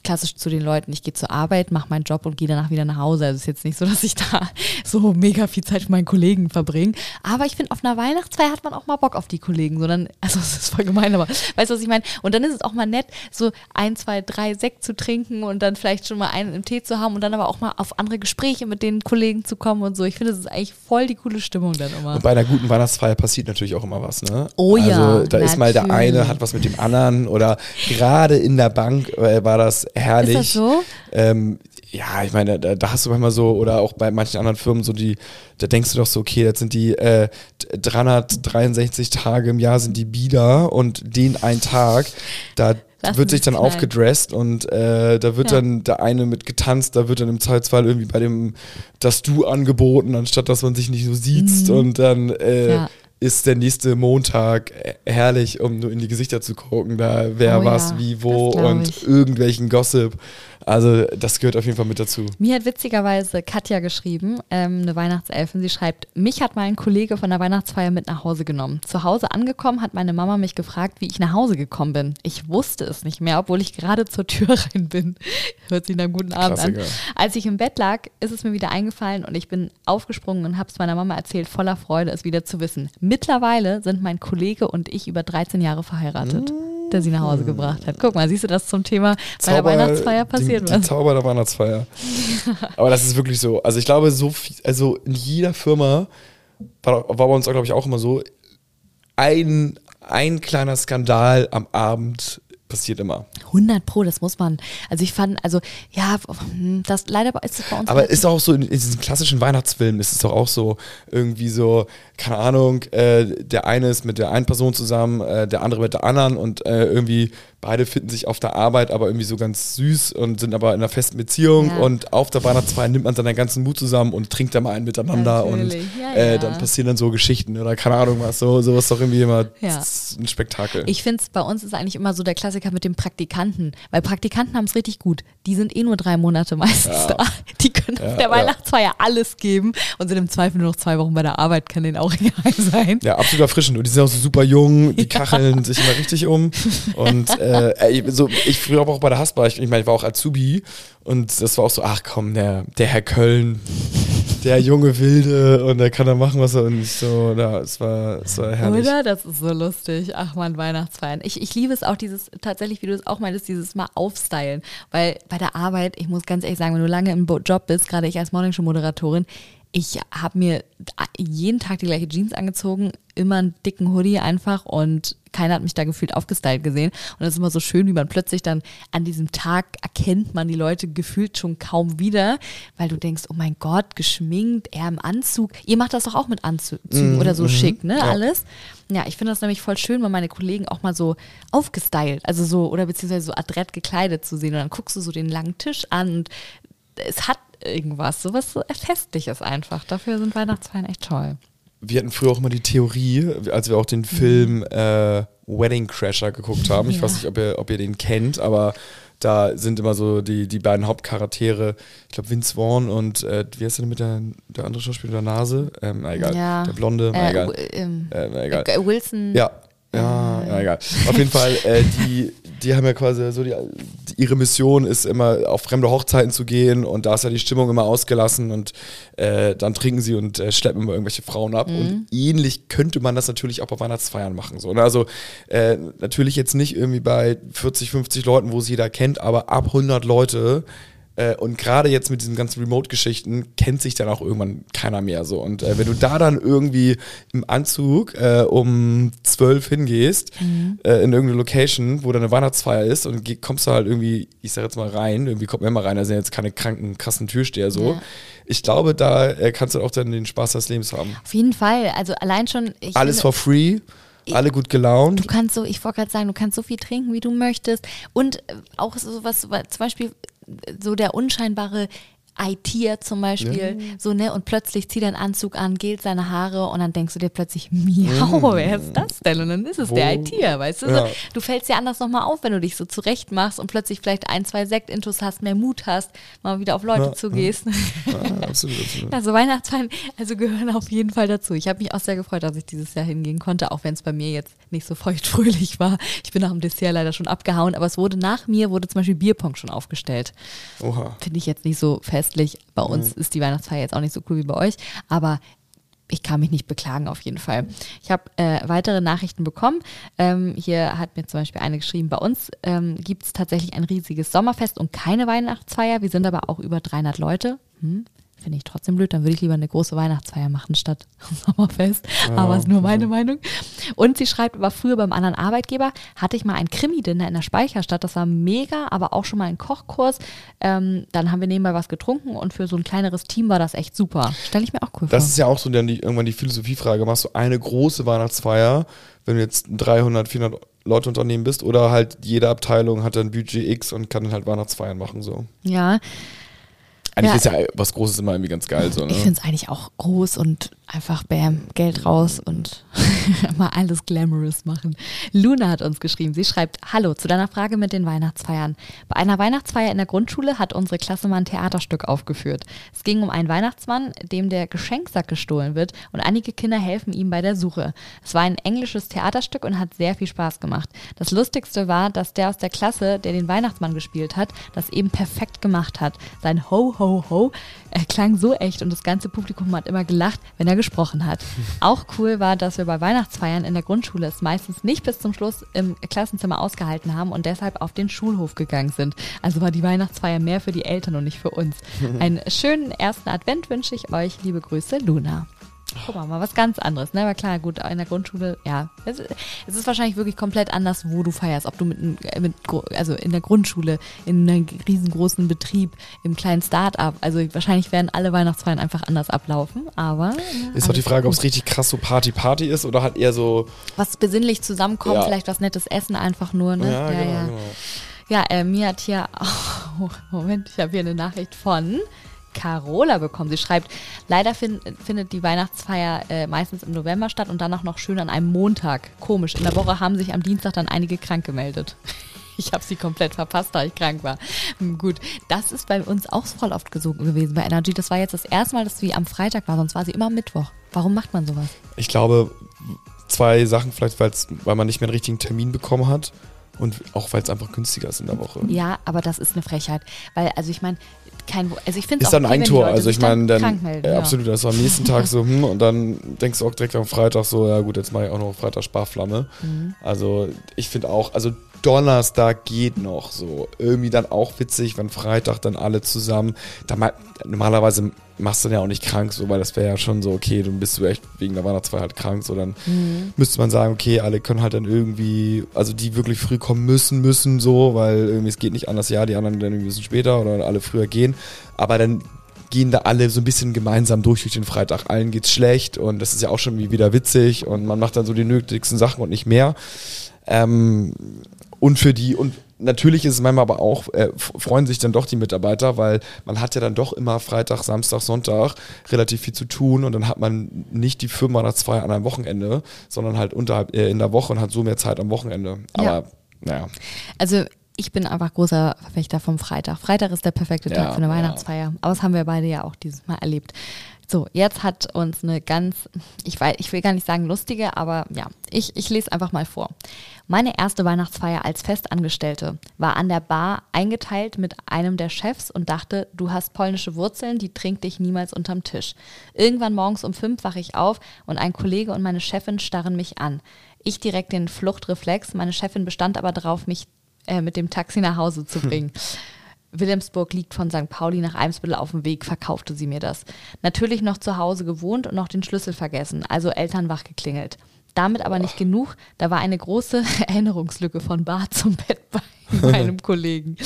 klassisch zu den Leuten, ich gehe zur Arbeit, mache meinen Job und gehe danach wieder nach Hause. Also es ist jetzt nicht so, dass ich da so mega viel Zeit mit meinen Kollegen verbringe. Aber ich finde, auf einer Weihnachtsfeier hat man auch mal Bock auf die Kollegen. Sondern, also es ist voll gemein, aber weißt du, was ich meine? Und dann ist es auch mal nett, so ein, zwei, drei Sekt zu trinken und dann vielleicht schon mal einen im Tee zu haben und dann aber auch mal auf andere Gespräche mit den Kollegen zu kommen und so. Ich finde, das ist eigentlich voll die coole Stimmung dann immer. Und bei einer guten Weihnachtsfeier passiert natürlich auch immer was, ne? Oh ja, Also da ist mal der natürlich. eine, hat was mit dem anderen oder gerade in der Bank äh, war das herrlich. Ist das so? Ähm, ja, ich meine, da, da hast du manchmal so, oder auch bei manchen anderen Firmen so die, da denkst du doch so, okay, das sind die äh, 363 Tage im Jahr sind die Bieder und den einen Tag, da Lassen wird sich dann knallen. aufgedresst und äh, da wird Ja. dann der eine mit getanzt, da wird dann im Zweifelsfall irgendwie bei dem das Du angeboten, anstatt dass man sich nicht so sieht und dann äh, Mhm. Ja. Ist der nächste Montag herrlich, um nur in die Gesichter zu gucken, da wer Oh was, ja, wie, wo und ich. irgendwelchen Gossip. Also das gehört auf jeden Fall mit dazu. Mir hat witzigerweise Katja geschrieben, ähm, eine Weihnachtselfin, sie schreibt, mich hat mein Kollege von der Weihnachtsfeier mit nach Hause genommen. Zu Hause angekommen hat meine Mama mich gefragt, wie ich nach Hause gekommen bin. Ich wusste es nicht mehr, obwohl ich gerade zur Tür rein bin. Hört sich nach einem guten Abend an. Klassiker. Als ich im Bett lag, ist es mir wieder eingefallen und ich bin aufgesprungen und habe es meiner Mama erzählt, voller Freude, es wieder zu wissen. Mittlerweile sind mein Kollege und ich über 13 Jahre verheiratet. Der sie nach Hause gebracht hat. Guck mal, siehst du das zum Thema, bei der Weihnachtsfeier passiert die, was. Die Zauber der Weihnachtsfeier. Aber das ist wirklich so. Also ich glaube, so viel, also in jeder Firma war, war bei uns, glaube ich, auch immer so, ein, ein kleiner Skandal am Abend passiert immer. 100 Pro, das muss man. Also ich fand, also ja, hm, das leider ist es bei uns. Aber halt ist auch so in, in diesen klassischen Weihnachtsfilmen ist es doch auch so irgendwie so, keine Ahnung, äh, der eine ist mit der einen Person zusammen, äh, der andere mit der anderen und äh, irgendwie beide finden sich auf der Arbeit aber irgendwie so ganz süß und sind aber in einer festen Beziehung Ja. und auf der Weihnachtsfeier nimmt man dann den ganzen Mut zusammen und trinkt dann mal einen miteinander und Natürlich, ja, äh, ja. dann passieren dann so Geschichten oder keine Ahnung was, so sowas doch irgendwie immer Ja. ein Spektakel. Ich finde es bei uns ist eigentlich immer so der Klassiker mit dem Praktikanten, weil Praktikanten haben es richtig gut. Die sind eh nur drei Monate meistens Ja. da. Die können auf Ja, der ja. Weihnachtsfeier alles geben und sind im Zweifel nur noch zwei Wochen bei der Arbeit, kann denen auch egal sein. Ja, absolut erfrischend. Und die sind auch so super jung, die kacheln sich immer richtig um. Und äh, so, ich früher auch bei der Haspa, ich, ich meine, ich war auch Azubi und das war auch so, ach komm, der, der Herr Köln, der junge Wilde und der kann da machen, was er und so, ja, es war, es war herrlich. Oder? Das ist so lustig. Ach man, Weihnachtsfeiern. Ich, ich liebe es auch, dieses, tatsächlich, wie du es auch meintest, dieses Mal aufstylen. Weil bei der Arbeit, ich muss ganz ehrlich sagen, wenn du lange im Job bist, gerade ich als Morningshow-Moderatorin, ich habe mir jeden Tag die gleiche Jeans angezogen, immer einen dicken Hoodie einfach und keiner hat mich da gefühlt aufgestylt gesehen. Und das ist immer so schön, wie man plötzlich dann an diesem Tag erkennt man die Leute gefühlt schon kaum wieder, weil du denkst, oh mein Gott, geschminkt, er im Anzug. Ihr macht das doch auch mit Anzügen oder so schick, ne? Alles. Ja, ich finde das nämlich voll schön, mal meine Kollegen auch mal so aufgestylt, also so, oder beziehungsweise so adrett gekleidet zu sehen. Und dann guckst du so den langen Tisch an und es hat irgendwas, sowas so Festliches einfach. Dafür sind Weihnachtsfeiern echt toll. Wir hatten früher auch immer die Theorie, als wir auch den Film äh, Wedding Crasher geguckt haben. Ich Ja. weiß nicht, ob ihr, ob ihr den kennt, aber da sind immer so die, die beiden Hauptcharaktere, ich glaube Vince Vaughn und äh, wie heißt der denn mit der, der andere Schauspieler, der Nase? Ähm, na egal. Ja. Der Blonde, na Äh, egal. ähm, Äh, na egal. äh, Wilson. Ja. Ja, ja, egal. Auf jeden Fall, äh, die, die haben ja quasi so die, ihre Mission ist immer auf fremde Hochzeiten zu gehen und da ist ja die Stimmung immer ausgelassen und äh, dann trinken sie und äh, schleppen immer irgendwelche Frauen ab. Und ähnlich könnte man das natürlich auch bei Weihnachtsfeiern machen. So, ne? Also äh, natürlich jetzt nicht irgendwie bei 40, 50 Leuten, wo es jeder kennt, aber ab 100 Leute äh, und gerade jetzt mit diesen ganzen Remote-Geschichten kennt sich dann auch irgendwann keiner mehr so. Und äh, wenn du da dann irgendwie im Anzug äh, um zwölf hingehst, äh, in irgendeine Location, wo da eine Weihnachtsfeier ist und kommst du halt irgendwie, ich sag jetzt mal rein, irgendwie kommt man immer rein, da sind jetzt keine kranken, krassen Türsteher so. Ja. Ich glaube, da äh, kannst du auch dann den Spaß des Lebens haben. Auf jeden Fall. Also allein schon. Ich Alles finde- for free, alle gut gelaunt. Du kannst so, ich wollte gerade sagen, du kannst so viel trinken, wie du möchtest. Und äh, auch so was, zum Beispiel äh, so der unscheinbare ITer zum Beispiel, so, ne, und plötzlich zieht er einen Anzug an, gelt seine Haare und dann denkst du dir plötzlich, miau, wer ist das denn? Und dann ist es Wo- der ITer, weißt du? Ja. So, du fällst dir anders nochmal auf, wenn du dich so zurecht machst und plötzlich vielleicht ein, zwei Sektintus hast, mehr Mut hast, mal wieder auf Leute Ja, zugehst. Ja, absolut, absolut. Also Weihnachtsfeiern, also gehören auf jeden Fall dazu. Ich habe mich auch sehr gefreut, dass ich dieses Jahr hingehen konnte, auch wenn es bei mir jetzt nicht so feuchtfröhlich war. Ich bin nach dem Dessert leider schon abgehauen, aber es wurde nach mir, wurde zum Beispiel Bierpong schon aufgestellt. Oha. Finde ich jetzt nicht so festlich. Bei uns ist die Weihnachtsfeier jetzt auch nicht so cool wie bei euch, aber ich kann mich nicht beklagen auf jeden Fall. Ich habe äh, weitere Nachrichten bekommen. Ähm, hier hat mir zum Beispiel eine geschrieben, bei uns ähm, gibt es tatsächlich ein riesiges Sommerfest und keine Weihnachtsfeier. Wir sind aber auch über 300 Leute. Hm? Finde ich trotzdem blöd, dann würde ich lieber eine große Weihnachtsfeier machen statt Sommerfest. aber ist nur meine Meinung. Und sie schreibt, aber früher beim anderen Arbeitgeber hatte ich mal ein Krimi-Dinner in der Speicherstadt. Das war mega, aber auch schon mal ein Kochkurs. Ähm, dann haben wir nebenbei was getrunken und für so ein kleineres Team war das echt super. Stelle ich mir auch cool Das vor. ist ja auch so dann die, irgendwann die Philosophiefrage. Machst du eine große Weihnachtsfeier, wenn du jetzt 300, 400 Leute Unternehmen bist oder halt jede Abteilung hat dann Budget X und kann dann halt Weihnachtsfeiern machen so. Ja, Eigentlich Ja. ist ja was Großes immer irgendwie ganz geil so, ne? ich finde es eigentlich auch groß und einfach bam, Geld raus und mal alles glamorous machen. Luna hat uns geschrieben, sie schreibt, Hallo, zu deiner Frage mit den Weihnachtsfeiern. Bei einer Weihnachtsfeier in der Grundschule hat unsere Klasse mal ein Theaterstück aufgeführt. Es ging um einen Weihnachtsmann, dem der Geschenksack gestohlen wird und einige Kinder helfen ihm bei der Suche. Es war ein englisches Theaterstück und hat sehr viel Spaß gemacht. Das Lustigste war, dass der aus der Klasse, der den Weihnachtsmann gespielt hat, das eben perfekt gemacht hat. Sein Ho, Ho, Ho er klang so echt und das ganze Publikum hat immer gelacht, wenn er gesprochen hat. Auch cool war, dass wir bei Weihnachtsfeiern in der Grundschule es meistens nicht bis zum Schluss im Klassenzimmer ausgehalten haben und deshalb auf den Schulhof gegangen sind. Also war die Weihnachtsfeier mehr für die Eltern und nicht für uns. Einen schönen ersten Advent wünsche ich euch. Liebe Grüße, Luna. Guck mal, mal was ganz anderes, ne? Aber klar, gut, in der Grundschule, ja. Es, es ist wahrscheinlich wirklich komplett anders, wo du feierst. Ob du mit, äh, mit also in der Grundschule, in einem riesengroßen Betrieb, im kleinen Start-up. Also wahrscheinlich werden alle Weihnachtsfeiern einfach anders ablaufen, aber. ja, Ist doch die Frage, ob es richtig krass so Party-Party ist oder halt eher so. Was besinnlich zusammenkommt, Ja. vielleicht was nettes Essen einfach nur, ne? Ja, genau, genau. Ja, äh, mir hat hier, oh, Moment, ich habe hier eine Nachricht von Carola bekommen. Sie schreibt, leider fin findet die Weihnachtsfeier äh, meistens im November statt und dann auch noch schön an einem Montag. Komisch, in der Woche haben sich am Dienstag dann einige krank gemeldet. Ich habe sie komplett verpasst, da ich krank war. Hm, Gut, das ist bei uns auch voll oft so gewesen bei Energy. Das war jetzt das erste Mal, dass sie am Freitag war, sonst war sie immer am Mittwoch. Warum macht man sowas? Ich glaube, zwei Sachen, vielleicht weil man nicht mehr einen richtigen Termin bekommen hat und auch weil es einfach günstiger ist in der Woche. Ja, aber das ist eine Frechheit. Weil, also ich meine, kein, also ich finde Ist dann ein Tor, also ich meine, dann, krank melden, ja, absolut, das ist am nächsten Tag so, hm, und dann denkst du auch direkt am Freitag so, ja gut, jetzt mache ich auch noch Freitag Sparflamme. Mhm. Also ich finde auch, also Donnerstag geht noch so. Irgendwie dann auch witzig, wenn Freitag dann alle zusammen, da mal, normalerweise machst du dann ja auch nicht krank, so, weil das wäre ja schon so, okay, dann bist du echt wegen der Weihnachtsfeier halt krank, so dann Mhm. müsste man sagen, okay, alle können halt dann irgendwie, also die wirklich früh kommen müssen, müssen so, weil irgendwie es geht nicht anders, ja, die anderen dann ein bisschen später oder alle früher gehen, aber dann gehen da alle so ein bisschen gemeinsam durch durch den Freitag. Allen geht's schlecht und das ist ja auch schon wie wieder witzig und man macht dann so die nötigsten Sachen und nicht mehr. Ähm, und für die, und natürlich ist es manchmal aber auch, äh, freuen sich dann doch die Mitarbeiter, weil man hat ja dann doch immer Freitag, Samstag, Sonntag relativ viel zu tun und dann hat man nicht die Firma oder zwei an einem Wochenende, sondern halt unterhalb, äh, in der Woche und hat so mehr Zeit am Wochenende. Aber Ja. naja. Also ich bin einfach großer Verfechter vom Freitag. Freitag ist der perfekte Ja, Tag für eine ja. Weihnachtsfeier. Aber das haben wir beide ja auch dieses Mal erlebt. So, jetzt hat uns eine ganz, ich, weiß, ich will gar nicht sagen lustige, aber ja, ich, ich lese einfach mal vor. Meine erste Weihnachtsfeier als Festangestellte war an der Bar eingeteilt mit einem der Chefs und dachte, du hast polnische Wurzeln, die trinkt dich niemals unterm Tisch. Irgendwann morgens um fünf wache ich auf und ein Kollege und meine Chefin starren mich an. Ich direkt den Fluchtreflex, meine Chefin bestand aber darauf, mich äh, mit dem Taxi nach Hause zu bringen. Wilhelmsburg liegt von St. Pauli nach Eimsbüttel auf dem Weg, verkaufte sie mir das. Natürlich noch zu Hause gewohnt und noch den Schlüssel vergessen, also Eltern wach geklingelt. Damit aber nicht genug, da war eine große Erinnerungslücke von Bad zum Bett bei meinem Kollegen.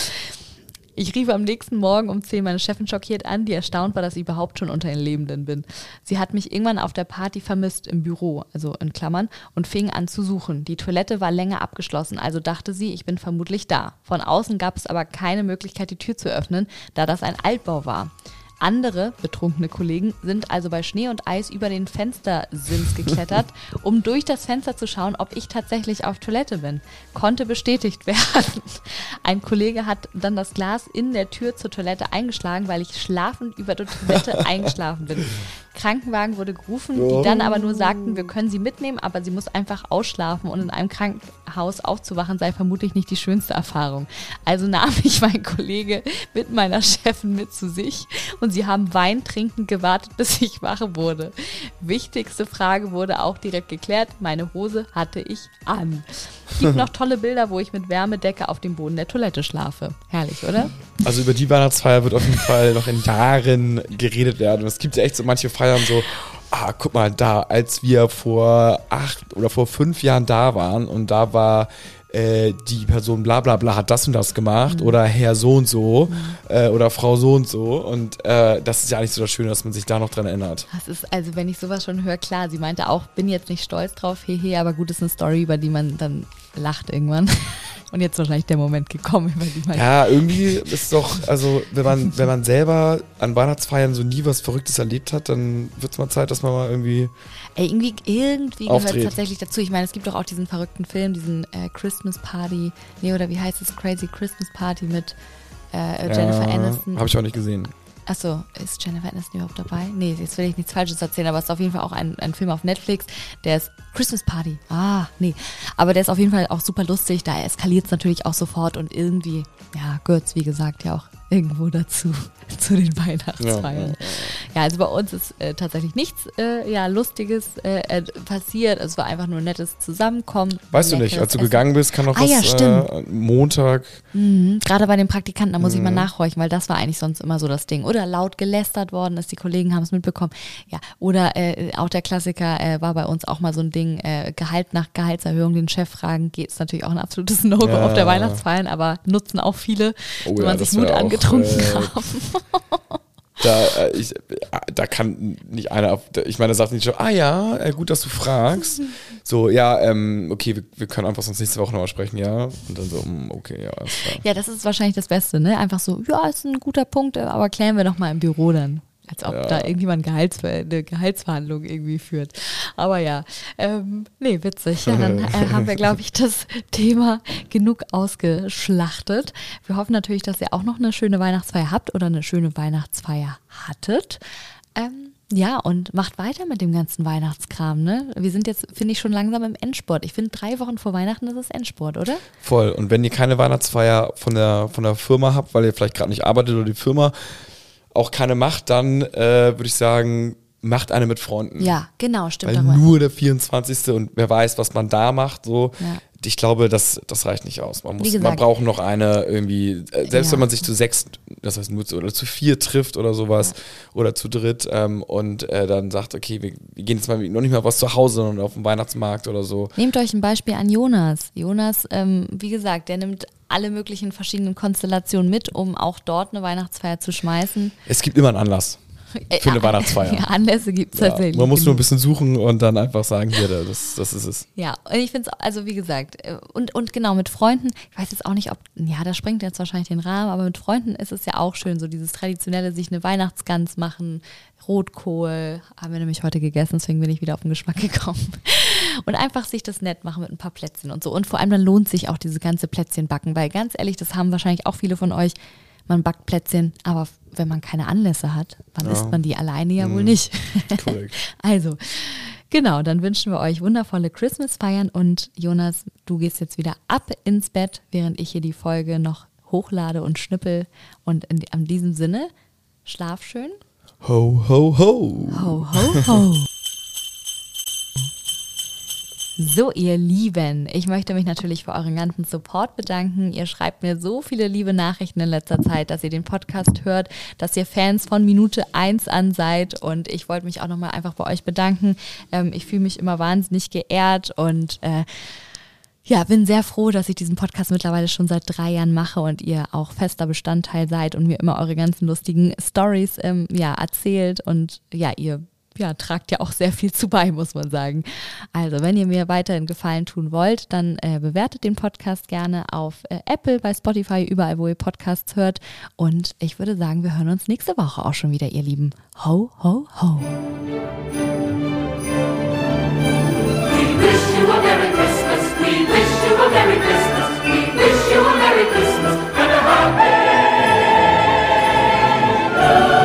Ich rief am nächsten Morgen um 10 meine Chefin schockiert an, die erstaunt war, dass ich überhaupt schon unter den Lebenden bin. Sie hat mich irgendwann auf der Party vermisst im Büro, also in Klammern, und fing an zu suchen. Die Toilette war länger abgeschlossen, also dachte sie, ich bin vermutlich da. Von außen gab es aber keine Möglichkeit, die Tür zu öffnen, da das ein Altbau war. Andere betrunkene Kollegen sind also bei Schnee und Eis über den Fenstersims geklettert, um durch das Fenster zu schauen, ob ich tatsächlich auf Toilette bin. Konnte bestätigt werden. Ein Kollege hat dann das Glas in der Tür zur Toilette eingeschlagen, weil ich schlafend über der Toilette eingeschlafen bin. Krankenwagen wurde gerufen, die dann aber nur sagten, wir können sie mitnehmen, aber sie muss einfach ausschlafen und in einem Krankenhaus aufzuwachen sei vermutlich nicht die schönste Erfahrung. Also nahm ich meinen Kollege mit meiner Chefin mit zu sich und sie haben Wein trinkend gewartet, bis ich wach wurde. Wichtigste Frage wurde auch direkt geklärt. Meine Hose hatte ich an. Gibt noch tolle Bilder, wo ich mit Wärmedecke auf dem Boden der Toilette schlafe. Herrlich, oder? Also über die Weihnachtsfeier wird auf jeden Fall noch in Jahren geredet werden. Und es gibt ja echt so manche Feiern so, ah, guck mal, da, als wir vor acht oder vor fünf Jahren da waren und da war äh, die Person bla bla bla hat das und das gemacht oder Herr so und so äh, oder Frau so und so. Und äh, das ist ja eigentlich so das Schöne, dass man sich da noch dran erinnert. Das ist, also wenn ich sowas schon höre, klar, sie meinte auch, bin jetzt nicht stolz drauf, hehe, aber gut, ist eine Story, über die man dann lacht irgendwann. Und jetzt ist wahrscheinlich der Moment gekommen, über die man Ja, irgendwie ist doch, also wenn man, wenn man selber an Weihnachtsfeiern so nie was Verrücktes erlebt hat, dann wird es mal Zeit, dass man mal irgendwie Ey, irgendwie, irgendwie gehört es tatsächlich dazu. Ich meine, es gibt doch auch diesen verrückten Film, diesen äh, Christmas Party, nee, oder wie heißt es, Crazy Christmas Party mit äh, Jennifer Aniston. Habe ich auch nicht gesehen. Achso, ist Jennifer Aniston überhaupt dabei? Nee, jetzt will ich nichts Falsches erzählen, aber es ist auf jeden Fall auch ein, ein Film auf Netflix, der ist Christmas Party. Ah, nee. Aber der ist auf jeden Fall auch super lustig, da eskaliert es natürlich auch sofort und irgendwie, ja, gehört wie gesagt, ja auch irgendwo dazu, zu den Weihnachtsfeiern. Ja, ja, also bei uns ist äh, tatsächlich nichts äh, ja, Lustiges äh, äh passiert. Es war einfach nur ein nettes Zusammenkommen. Weißt du nicht, als du Essen. gegangen bist, kann auch ah, was ja, äh, Montag. Mhm, Gerade bei den Praktikanten, da muss mhm. ich mal mhm. nachhorchen, weil das war eigentlich sonst immer so das Ding. Oder laut gelästert worden ist, die Kollegen haben es mitbekommen. Ja, oder äh, auch der Klassiker war bei uns auch mal so ein Ding, Gehalt nach Gehaltserhöhung den Chef fragen, geht es natürlich auch ein absolutes No-Go ja. auf der Weihnachtsfeiern, aber nutzen auch viele, oh, wenn man sich Mut angetrunken getrunken äh, haben. Da, äh, ich, da kann nicht einer, ich meine, da sagt nicht schon, ah ja, äh, gut, dass du fragst. So, ja, ähm, okay, wir, wir, können einfach sonst nächste Woche nochmal sprechen, ja. Und dann so, hm, okay, ja. Ja, das ist wahrscheinlich das Beste, ne? Einfach so, ja, ist ein guter Punkt, aber klären wir doch mal im Büro dann. Als ob ja. da irgendjemand Gehaltsver eine Gehaltsverhandlung irgendwie führt. Aber ja, ähm, nee, witzig. Ja, dann äh, haben wir, glaube ich, das Thema genug ausgeschlachtet. Wir hoffen natürlich, dass ihr auch noch eine schöne Weihnachtsfeier habt oder eine schöne Weihnachtsfeier hattet. Ähm, ja, und macht weiter mit dem ganzen Weihnachtskram, ne? Wir sind jetzt, finde ich, schon langsam im Endsport. Ich finde, drei Wochen vor Weihnachten ist es Endsport, oder? Voll. Und wenn ihr keine Weihnachtsfeier von der, von der Firma habt, weil ihr vielleicht gerade nicht arbeitet oder die Firma auch keine macht, dann äh, würde ich sagen, macht eine mit Freunden. Ja, genau, stimmt. Weil nur der 24. und wer weiß, was man da macht, so. Ja. Ich glaube, das, das reicht nicht aus. Man, muss, gesagt, man braucht noch eine irgendwie, äh, selbst ja. wenn man sich zu sechs, das heißt nur zu, oder zu vier trifft oder sowas ja. oder zu dritt ähm, und äh, dann sagt, okay, wir, wir, gehen jetzt mal noch nicht mal was zu Hause, sondern auf dem Weihnachtsmarkt oder so. Nehmt euch ein Beispiel an Jonas. Jonas, ähm, wie gesagt, der nimmt alle möglichen verschiedenen Konstellationen mit, um auch dort eine Weihnachtsfeier zu schmeißen. Es gibt immer einen Anlass für eine Weihnachtsfeier. Ja, Anlässe gibt es ja, tatsächlich. Man muss nur ein bisschen suchen und dann einfach sagen, hier, das, das ist es. Ja, und ich finde es, also wie gesagt, äh, und, und genau mit Freunden, ich weiß jetzt auch nicht, ob, ja, das sprengt jetzt wahrscheinlich den Rahmen, aber mit Freunden ist es ja auch schön, so dieses traditionelle, sich eine Weihnachtsgans machen, Rotkohl, haben wir nämlich heute gegessen, deswegen bin ich wieder auf den Geschmack gekommen. Und einfach sich das nett machen mit ein paar Plätzchen und so. Und vor allem dann lohnt sich auch diese ganze Plätzchen backen, weil ganz ehrlich, das haben wahrscheinlich auch viele von euch. Man backt Plätzchen, aber wenn man keine Anlässe hat, wann ja. isst man die alleine ja mhm. wohl nicht. Also, genau, dann wünschen wir euch wundervolle Christmas-Feiern und Jonas, du gehst jetzt wieder ab ins Bett, während ich hier die Folge noch hochlade und schnippel. Und in, in diesem Sinne, schlaf schön. Ho, ho, ho. Ho, ho, ho. So, ihr Lieben, ich möchte mich natürlich für euren ganzen Support bedanken. Ihr schreibt mir so viele liebe Nachrichten in letzter Zeit, dass ihr den Podcast hört, dass ihr Fans von Minute 1 an seid. Und ich wollte mich auch nochmal einfach bei euch bedanken. Ähm, ich fühle mich immer wahnsinnig geehrt und äh, ja, bin sehr froh, dass ich diesen Podcast mittlerweile schon seit drei Jahren mache und ihr auch fester Bestandteil seid und mir immer eure ganzen lustigen Stories ähm, ja, erzählt und ja, ihr ja, tragt ja auch sehr viel zu bei, muss man sagen. Also, wenn ihr mir weiterhin Gefallen tun wollt, dann äh, bewertet den Podcast gerne auf äh, Apple, bei Spotify, überall, wo ihr Podcasts hört. Und ich würde sagen, wir hören uns nächste Woche auch schon wieder, ihr Lieben. Ho, ho, ho. Christmas. And a Happy New